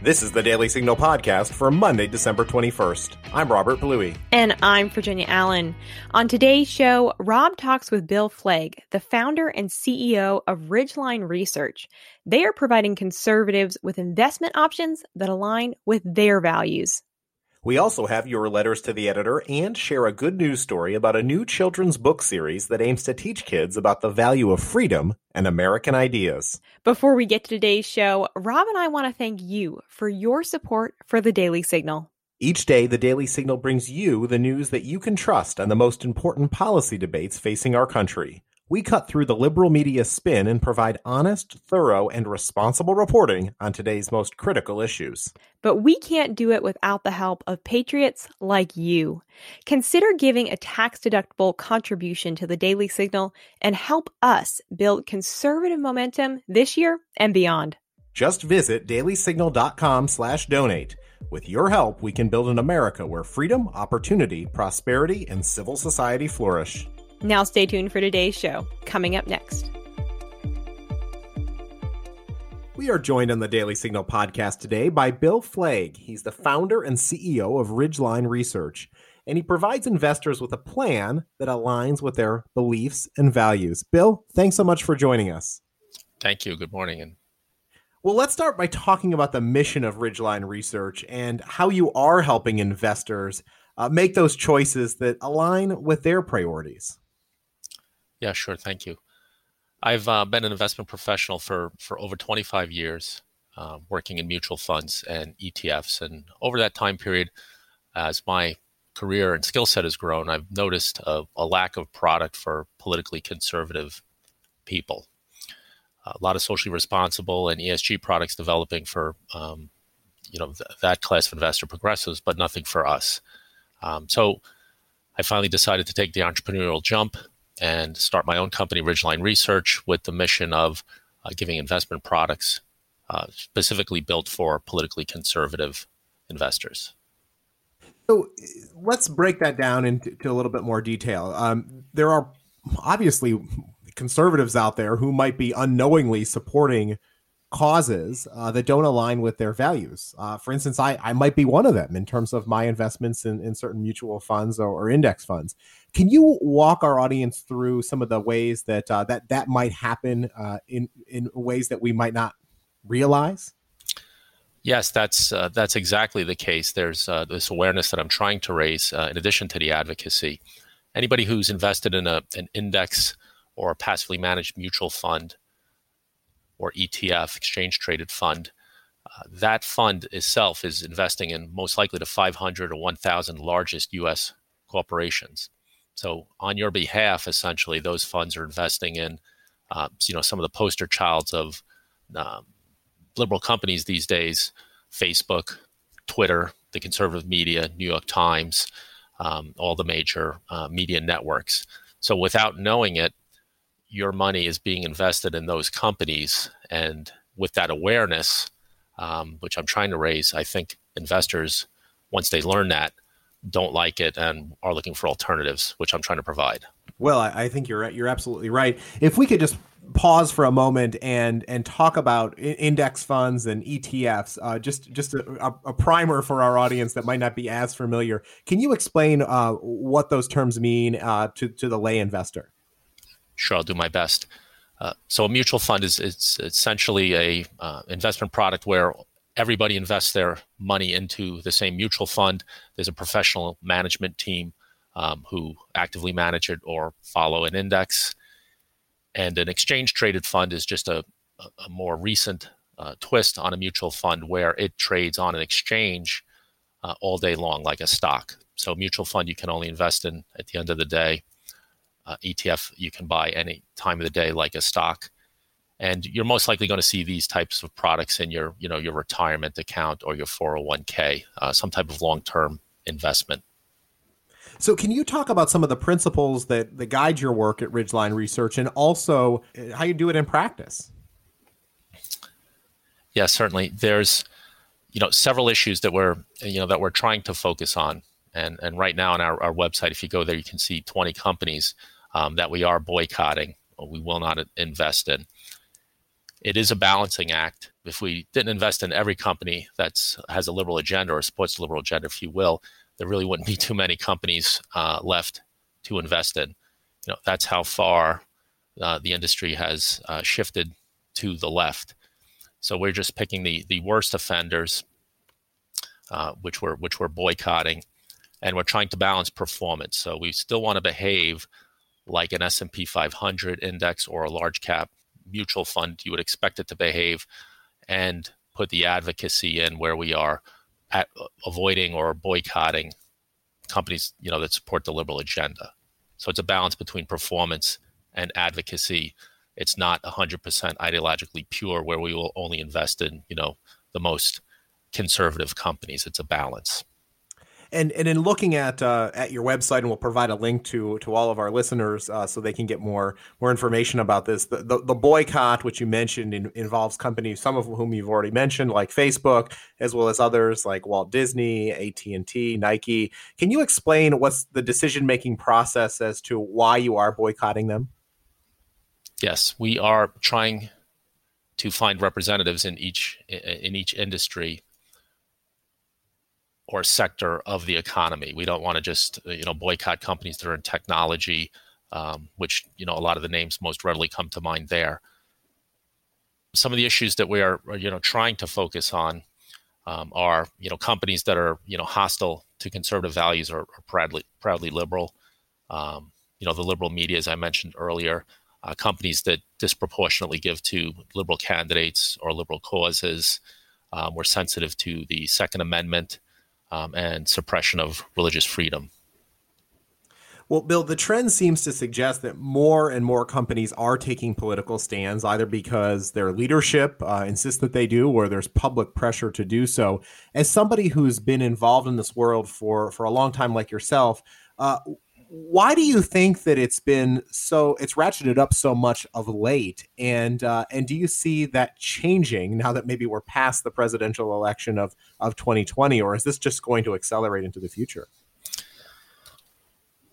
This is the Daily Signal podcast for Monday, December 21st. I'm Robert Bluey. And I'm Virginia Allen. On today's show, Rob talks with Bill Flaig, the founder and CEO of Ridgeline Research. They are providing conservatives with investment options that align with their values. We also have your letters to the editor and share a good news story about a new children's book series that aims to teach kids about the value of freedom and American ideas. Before we get to today's show, Rob and I want to thank you for your support for the Daily Signal. Each day, the Daily Signal brings you the news that you can trust on the most important policy debates facing our country. We cut through the liberal media spin and provide honest, thorough, and responsible reporting on today's most critical issues. But we can't do it without the help of patriots like you. Consider giving a tax deductible contribution to the Daily Signal and help us build conservative momentum this year and beyond. Just visit dailysignal.com slash donate. With your help, we can build an America where freedom, opportunity, prosperity, and civil society flourish. Now, stay tuned for today's show. Coming up next. We are joined on the Daily Signal podcast today by Bill Flaig. He's the founder and CEO of Ridgeline Research, and he provides investors with a plan that aligns with their beliefs and values. Bill, thanks so much for joining us. Thank you. Good morning. And well, let's start by talking about the mission of Ridgeline Research and how you are helping investors uh, make those choices that align with their priorities. Yeah, sure. Thank you. I've uh, been an investment professional for for over 25 years, uh, working in mutual funds and ETFs. And over that time period, as my career and skill set has grown, I've noticed a, a, lack of product for politically conservative people. A lot of socially responsible and ESG products developing for um, you know th- that class of investor progressives, but nothing for us. Um, so I finally decided to take the entrepreneurial jump and start my own company, Ridgeline Research, with the mission of uh, giving investment products uh, specifically built for politically conservative investors. So let's break that down into a little bit more detail. Um, there are obviously conservatives out there who might be unknowingly supporting causes uh, that don't align with their values. Uh, for instance, I, I might be one of them in terms of my investments in, in certain mutual funds or, or index funds. Can you walk our audience through some of the ways that uh, that that might happen uh, in in ways that we might not realize? Yes, that's uh, that's exactly the case. There's uh, this awareness that I'm trying to raise in addition to the advocacy. Anybody who's invested in a, an index or a passively managed mutual fund or ETF, exchange traded fund, uh, that fund itself is investing in most likely the 500 or 1,000 largest U.S. corporations. So, on your behalf, essentially, those funds are investing in, uh, you know, some of the poster childs of um, liberal companies these days: Facebook, Twitter, the conservative media, New York Times, um, all the major uh, media networks. So, without knowing it, your money is being invested in those companies. And with that awareness, um, which I'm trying to raise, I think investors, once they learn that, don't like it and are looking for alternatives, which I'm trying to provide. Well, I think you're right. you're absolutely right. If we could just pause for a moment and and talk about index funds and ETFs, uh, just just a, a, primer for our audience that might not be as familiar. Can you explain uh, what those terms mean uh, to to the lay investor? Sure, I'll do my best. Uh, so a mutual fund is it's essentially a uh, investment product where everybody invests their money into the same mutual fund. There's a professional management team um, who actively manage it or follow an index. And an exchange traded fund is just a, a more recent uh, twist on a mutual fund where it trades on an exchange uh, all day long, like a stock. So, mutual fund you can only invest in at the end of the day uh, ETF you can buy any time of the day, like a stock. And you're most likely going to see these types of products in your, you know, your retirement account or your 401k, uh, some type of long-term investment. So, can you talk about some of the principles that, that guide your work at Ridgeline Research, and also uh, how you do it in practice? Yeah, certainly. There's, you know, several issues that we're, you know, that we're trying to focus on, and and right now on our, our website, if you go there, you can see 20 companies um, that we are boycotting or we will not invest in. It is a balancing act if we didn't invest in every company that has a liberal agenda or supports a liberal agenda, if you will, there really wouldn't be too many companies uh, left to invest in. You know, that's how far uh, the industry has uh, shifted to the left. So we're just picking the the worst offenders, uh, which we're which we're boycotting, and we're trying to balance performance. So we still want to behave like an S&P 500 index or a large cap mutual fund. You would expect it to behave, and put the advocacy in where we are at avoiding or boycotting companies you know that support the liberal agenda. So it's a balance between performance and advocacy. It's not 100% ideologically pure where we will only invest in, you know, the most conservative companies. It's a balance. And and in looking at uh, at your website, and we'll provide a link to to all of our listeners uh, so they can get more more information about this. The the, the boycott, which you mentioned, in, involves companies, some of whom you've already mentioned, like Facebook, as well as others like Walt Disney, AT and T, Nike. Can you explain what's the decision making process as to why you are boycotting them? Yes, we are trying to find representatives in each in each industry or sector of the economy. We don't want to just you know boycott companies that are in technology, um, which you know a lot of the names most readily come to mind there. Some of the issues that we are you know trying to focus on um, are you know companies that are you know hostile to conservative values or, or proudly proudly liberal. Um, you know the liberal media, as I mentioned earlier, uh, companies that disproportionately give to liberal candidates or liberal causes. Um, we're sensitive to the Second Amendment um, and suppression of religious freedom. Well, Bill, the trend seems to suggest that more and more companies are taking political stands, either because their leadership uh, insists that they do, or there's public pressure to do so. As somebody who's been involved in this world for for a long time, like yourself, uh, why do you think that it's been so it's ratcheted up so much of late? And uh, and do you see that changing now that maybe we're past the presidential election of of 2020 or is this just going to accelerate into the future?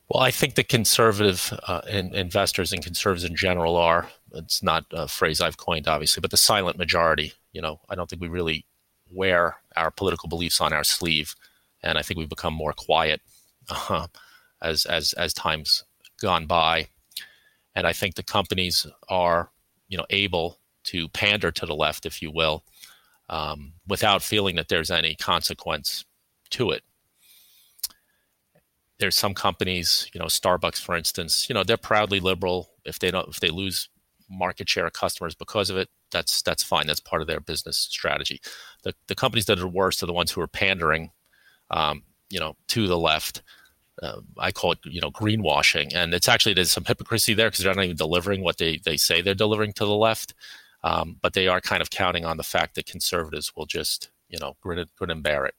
Well i think the conservative uh, in, investors and conservatives in general are it's not a phrase i've coined obviously but the silent majority you know i don't think we really wear our political beliefs on our sleeve and i think we've become more quiet uh, as as as time's gone by, and I think the companies are you know able to pander to the left, if you will, um, without feeling that there's any consequence to it. There's some companies, you know, Starbucks, for instance, you know, they're proudly liberal. If they don't, if they lose market share of customers because of it, that's that's fine. That's part of their business strategy. The the companies that are worst are the ones who are pandering, um, you know, to the left uh, I call it, you know, greenwashing, and it's actually there's some hypocrisy there because they're not even delivering what they they say they're delivering to the left, um, but they are kind of counting on the fact that conservatives will just, you know, grin, grin and bear it.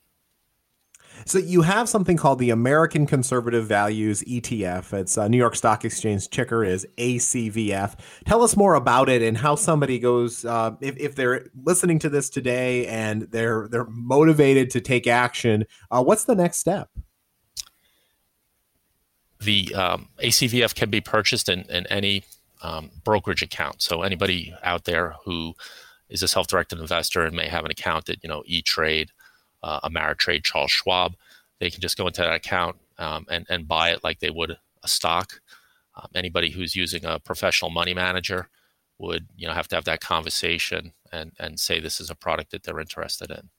So you have something called the American Conservative Values ETF. It's a New York Stock Exchange ticker is ACVF. Tell us more about it and how somebody goes uh, if, if they're listening to this today and they're they're motivated to take action. Uh, what's the next step? The um, ACVF can be purchased in, in any um, brokerage account. So anybody out there who is a self-directed investor and may have an account at you know E Trade, uh, Ameritrade, Charles Schwab, they can just go into that account um, and and buy it like they would a stock. Um, anybody who's using a professional money manager would you know have to have that conversation and and say this is a product that they're interested in.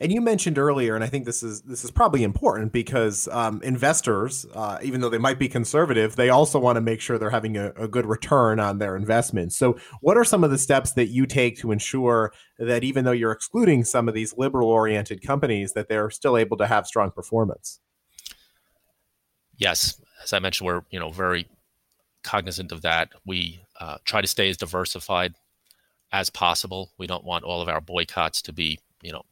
And you mentioned earlier, and I think this is this is probably important because um, investors, uh, even though they might be conservative, they also want to make sure they're having a, a, good return on their investments. So, what are some of the steps that you take to ensure that even though you're excluding some of these liberal-oriented companies, that they're still able to have strong performance? Yes, as I mentioned, we're you know very cognizant of that. We uh, try to stay as diversified as possible. We don't want all of our boycotts to be you know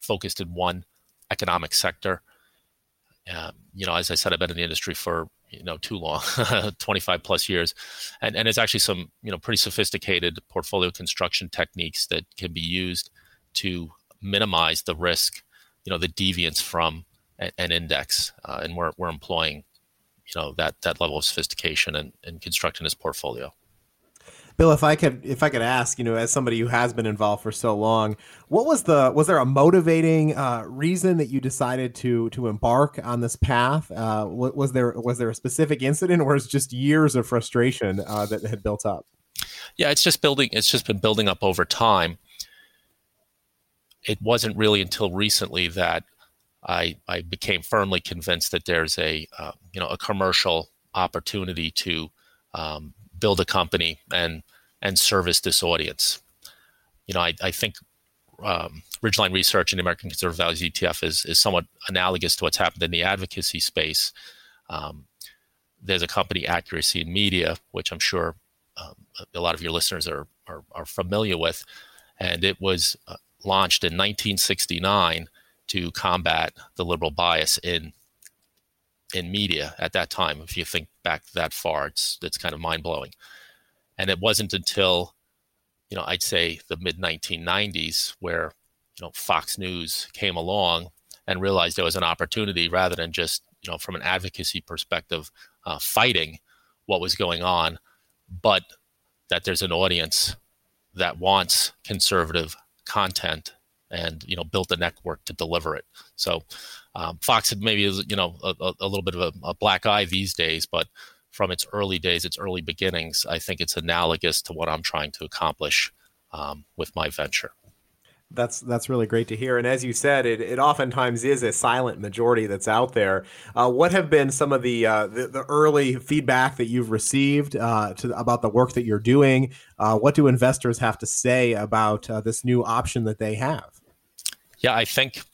focused in one economic sector. Um, you know, as I said, I've been in the industry for you know too long, 25 plus years, and and it's actually some you know pretty sophisticated portfolio construction techniques that can be used to minimize the risk, you know, the deviance from a, an index, uh, and we're we're employing, you know, that that level of sophistication and, and constructing this portfolio. Bill, if I could, if I could ask, you know, as somebody who has been involved for so long, what was the was there a motivating uh, reason that you decided to to embark on this path? Uh, was there was there a specific incident, or is just years of frustration uh, that had built up? Yeah, it's just building. It's just been building up over time. It wasn't really until recently that I I became firmly convinced that there's a uh, you know a commercial opportunity to um, build a company and and service this audience. You know, I, I think um, Ridgeline Research and the American Conservative Values ETF is is somewhat analogous to what's happened in the advocacy space. Um, there's a company, Accuracy in Media, which I'm sure um, a lot of your listeners are, are, are familiar with, and it was uh, launched in 1969 to combat the liberal bias in in media at that time. If you think back that far, it's it's kind of mind blowing. And it wasn't until, you know, I'd say the mid 1990s where you know Fox News came along and realized there was an opportunity rather than just you know from an advocacy perspective uh, fighting what was going on, but that there's an audience that wants conservative content and you know built a network to deliver it. So um, Fox had maybe you know a, a little bit of a, a, black eye these days, but from its early days, its early beginnings, I think it's analogous to what I'm trying to accomplish um, with my venture. That's that's really great to hear. And as you said, it, it oftentimes is a silent majority that's out there. Uh, what have been some of the, uh, the, the early feedback that you've received uh, to, about the work that you're doing? Uh, what do investors have to say about uh, this new option that they have? Yeah, I think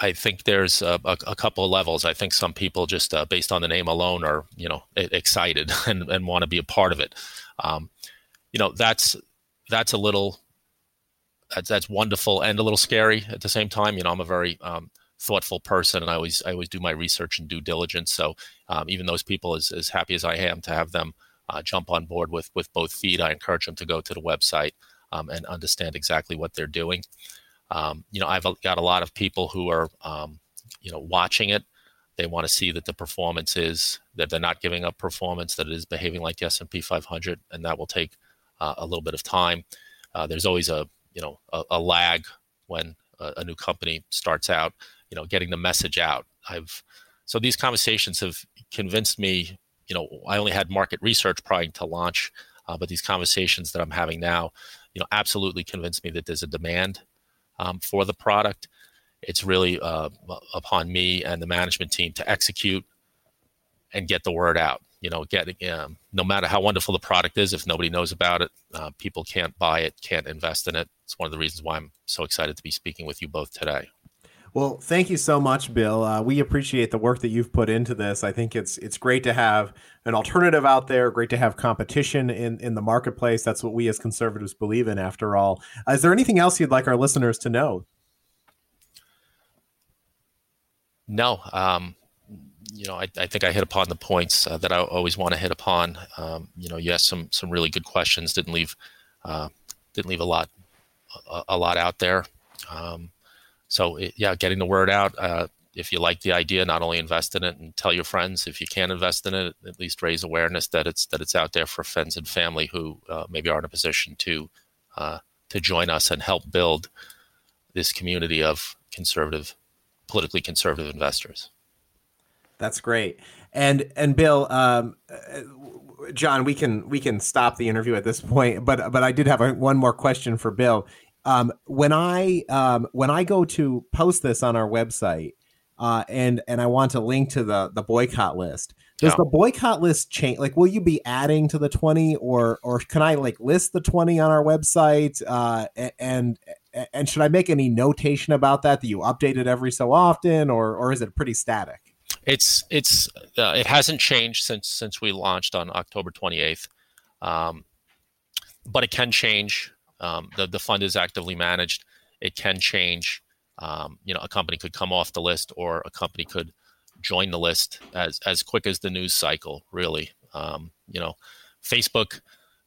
I think there's a, a, a, couple of levels. I think some people just uh, based on the name alone are you know excited and, and want to be a part of it. Um, you know that's that's a little that's, that's wonderful and a little scary at the same time. You know I'm a very um, thoughtful person and I always I always do my research and due diligence. So um, even those people as, as happy as I am to have them uh, jump on board with with both feet, I encourage them to go to the website um, and understand exactly what they're doing. Um, you know, I've got a lot of people who are, um, you know, watching it. They want to see that the performance is that they're not giving up performance, that it is behaving like the S&P 500, and that will take uh, a little bit of time. Uh, there's always a, you know, a, a lag when a, a, new company starts out. You know, getting the message out. I've so these conversations have convinced me. You know, I only had market research prior to launch, uh, but these conversations that I'm having now, you know, absolutely convinced me that there's a demand um, for the product. It's really uh, upon me and the management team to execute and get the word out. You know, get um, no matter how wonderful the product is, if nobody knows about it, uh, people can't buy it, can't invest in it. It's one of the reasons why I'm so excited to be speaking with you both today. Well, thank you so much, Bill. Uh, we appreciate the work that you've put into this. I think it's it's great to have an alternative out there. Great to have competition in in the marketplace. That's what we as conservatives believe in. After all, uh, is there anything else you'd like our listeners to know? No, um, you know, I, I, think I hit upon the points uh, that I always want to hit upon. Um, you know, you asked some some really good questions. Didn't leave uh, didn't leave a lot a, a lot out there. Um, so it, yeah, getting the word out. Uh, if you like the idea, not only invest in it and tell your friends. If you can't invest in it, at least raise awareness that it's that it's out there for friends and family who uh, maybe are in a position to uh, to join us and help build this community of conservative, politically conservative investors. That's great. And and Bill, um, uh, John, we can we can stop the interview at this point. But but I did have a, one more question for Bill um, when I um, when I go to post this on our website, uh, and and I want to link to the the boycott list. Does the boycott list change? Like, will you be adding to the twenty, or or can I like list the twenty on our website? Uh, and and should I make any notation about that that you update it every so often, or or is it pretty static? It's it's uh, it hasn't changed since since we launched on October twenty eighth, um, but it can change. Um, the the fund is actively managed. It can change. Um, you know, a company could come off the list, or a company could join the list as as quick as the news cycle. Really, um, you know, Facebook,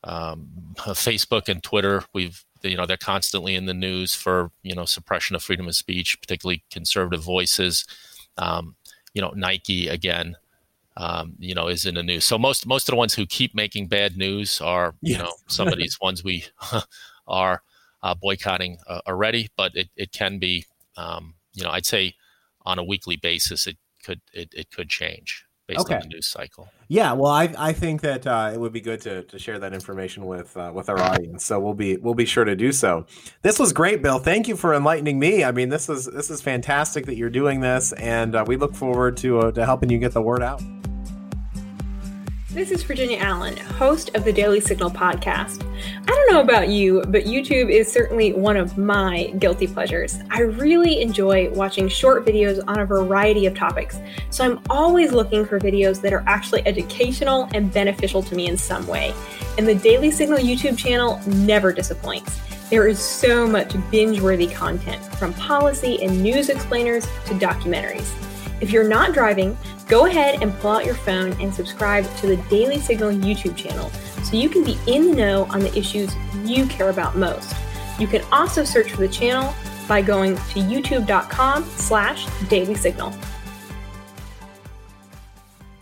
um, Facebook and Twitter. We've you know they're constantly in the news for you know suppression of freedom of speech, particularly conservative voices. Um, you know, Nike again. um, you know, is in the news. So most most of the ones who keep making bad news are, yes. you know, some of these ones we are uh, boycotting uh, already. But it, it can be, um, you know, I'd say on a weekly basis, it could it, it could change based okay. on the news cycle. Yeah, well, I, I think that uh, it would be good to, to share that information with uh, with our audience. So we'll be we'll be sure to do so. This was great, Bill. Thank you for enlightening me. I mean, this is this is fantastic that you're doing this, and uh, we look forward to uh, to helping you get the word out. This is Virginia Allen, host of the Daily Signal podcast. I don't know about you, but YouTube is certainly one of my guilty pleasures. I really enjoy watching short videos on a variety of topics, so I'm always looking for videos that are actually educational and beneficial to me in some way. And the Daily Signal YouTube channel never disappoints. There is so much binge worthy content, from policy and news explainers to documentaries. If you're not driving, go ahead and pull out your phone and subscribe to the Daily Signal YouTube channel so you can be in the know on the issues you care about most. You can also search for the channel by going to youtube.com slash daily signal.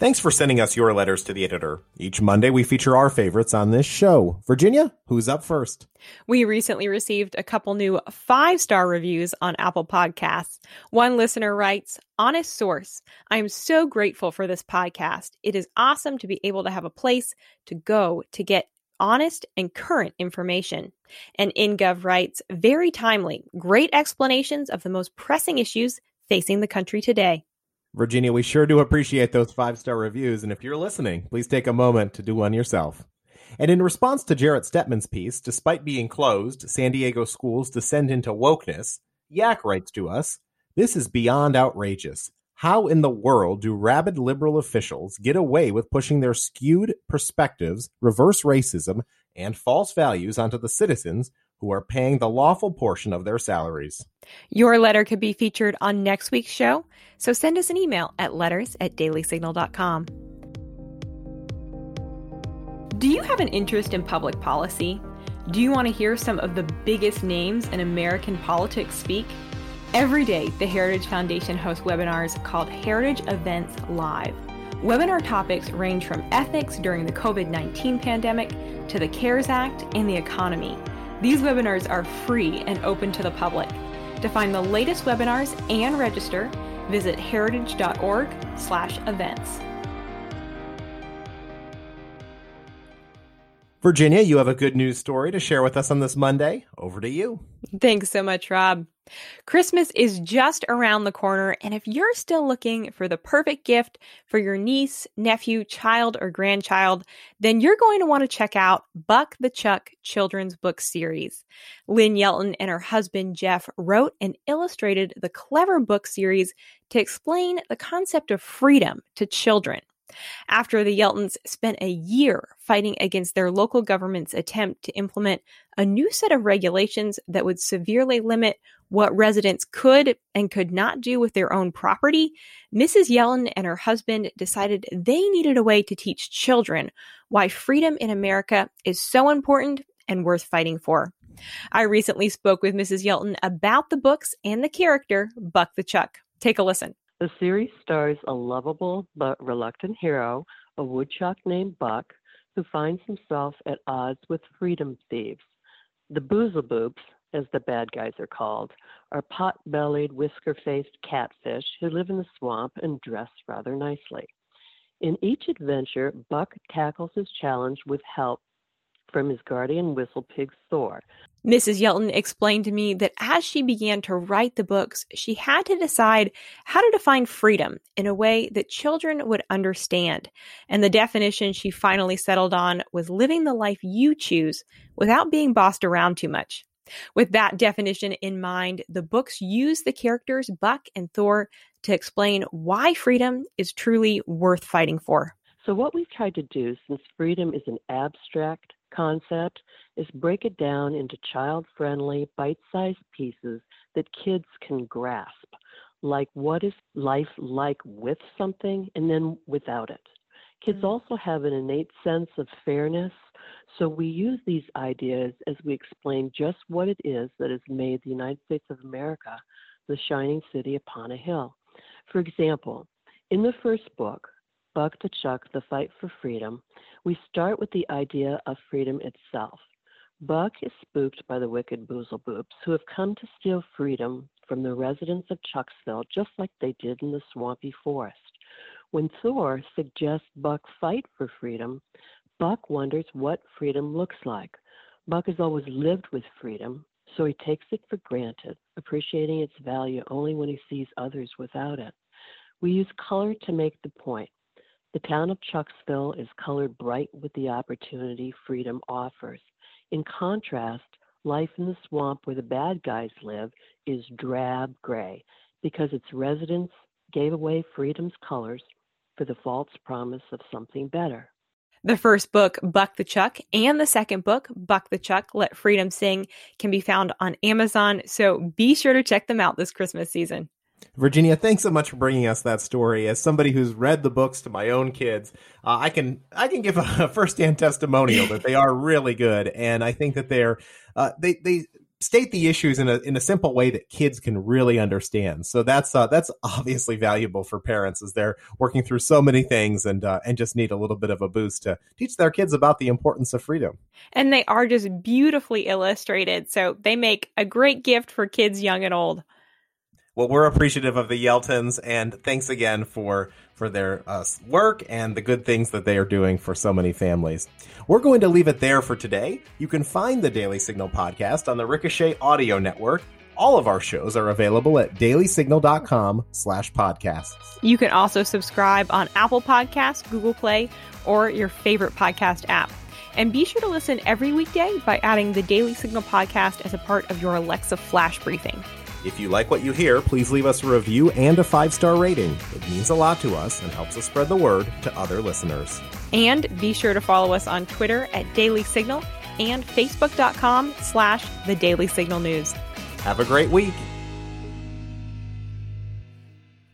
Thanks for sending us your letters to the editor. Each Monday, we feature our favorites on this show. Virginia, who's up first? We recently received a couple new five star reviews on Apple Podcasts. One listener writes Honest Source. I am so grateful for this podcast. It is awesome to be able to have a place to go to get honest and current information. And InGov writes Very timely, great explanations of the most pressing issues facing the country today. Virginia, we sure do appreciate those five star reviews. And if you're listening, please take a moment to do one yourself. And in response to Jarrett Stepman's piece, despite being closed, San Diego schools descend into wokeness, Yak writes to us This is beyond outrageous. How in the world do rabid liberal officials get away with pushing their skewed perspectives, reverse racism, and false values onto the citizens who are paying the lawful portion of their salaries. Your letter could be featured on next week's show, so send us an email at letters at dailysignal.com. Do you have an interest in public policy? Do you want to hear some of the biggest names in American politics speak? Every day, the Heritage Foundation hosts webinars called Heritage Events Live. Webinar topics range from ethics during the COVID 19 pandemic to the CARES Act and the economy. These webinars are free and open to the public. To find the latest webinars and register, visit heritage.org/events. Virginia, you have a good news story to share with us on this Monday. Over to you. Thanks so much, Rob. Christmas is just around the corner, and if you're still looking for the perfect gift for your niece, nephew, child, or grandchild, then you're going to want to check out Buck the Chuck children's book series. Lynn Yelton and her husband Jeff wrote and illustrated the clever book series to explain the concept of freedom to children. After the Yeltons spent a year fighting against their local government's attempt to implement a new set of regulations that would severely limit what residents could and could not do with their own property, Mrs. Yelton and her husband decided they needed a way to teach children why freedom in America is so important and worth fighting for. I recently spoke with Mrs. Yelton about the books and the character Buck the Chuck. Take a listen. The series stars a lovable but reluctant hero, a woodchuck named Buck, who finds himself at odds with freedom thieves. The Boozleboobs, as the bad guys are called, are pot bellied, whisker faced catfish who live in the swamp and dress rather nicely. In each adventure, Buck tackles his challenge with help from his guardian whistle pig Thor. Mrs. Yelton explained to me that as she began to write the books, she had to decide how to define freedom in a way that children would understand. And the definition she finally settled on was living the life you choose without being bossed around too much. With that definition in mind, the books use the characters Buck and Thor to explain why freedom is truly worth fighting for. So, what we've tried to do, since freedom is an abstract concept is break it down into child friendly, bite sized pieces that kids can grasp. Like, what is life like with something and then without it? Kids mm-hmm. also have an innate sense of fairness, so we use these ideas as we explain just what it is that has made the United States of America the shining city upon a hill. For example, in the first book, Buck the Chuck, The Fight for Freedom, we start with the idea of freedom itself. Buck is spooked by the wicked Boozleboops who have come to steal freedom from the residents of Chucksville just like they did in the swampy forest. When Thor suggests Buck fight for freedom, Buck wonders what freedom looks like. Buck has always lived with freedom, so he takes it for granted, appreciating its value only when he sees others without it. We use color to make the point. The town of Chucksville is colored bright with the opportunity freedom offers. In contrast, life in the swamp where the bad guys live is drab gray because its residents gave away freedom's colors for the false promise of something better. The first book, Buck the Chuck, and the second book, Buck the Chuck, Let Freedom Sing, can be found on Amazon, so be sure to check them out this Christmas season. Virginia, thanks so much for bringing us that story. As somebody who's read the books to my own kids, uh, I can I can give a firsthand testimonial that they are really good, and I think that they're uh, they they state the issues in a in a simple way that kids can really understand. So that's uh, that's obviously valuable for parents as they're working through so many things and uh, and just need a little bit of a boost to teach their kids about the importance of freedom. And they are just beautifully illustrated, so they make a great gift for kids young and old. Well, we're appreciative of the Yeltons, and thanks again for for their uh, work and the good things that they are doing for so many families. We're going to leave it there for today. You can find the Daily Signal podcast on the Ricochet Audio Network. All of our shows are available at dailysignal.com slash podcasts. You can also subscribe on Apple Podcasts, Google Play, or your favorite podcast app. And be sure to listen every weekday by adding the Daily Signal podcast as a part of your Alexa flash briefing. If you like what you hear, please leave us a review and a five star rating. It means a lot to us and helps us spread the word to other listeners. And be sure to follow us on Twitter at Daily Signal and Facebook.com slash The Daily Signal News. Have a great week.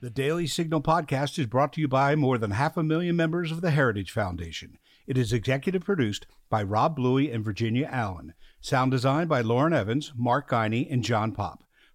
The Daily Signal podcast is brought to you by more than half a million members of the Heritage Foundation. It is executive produced by Rob Bluey and Virginia Allen. Sound design by Lauren Evans, Mark Geiney, and John Popp.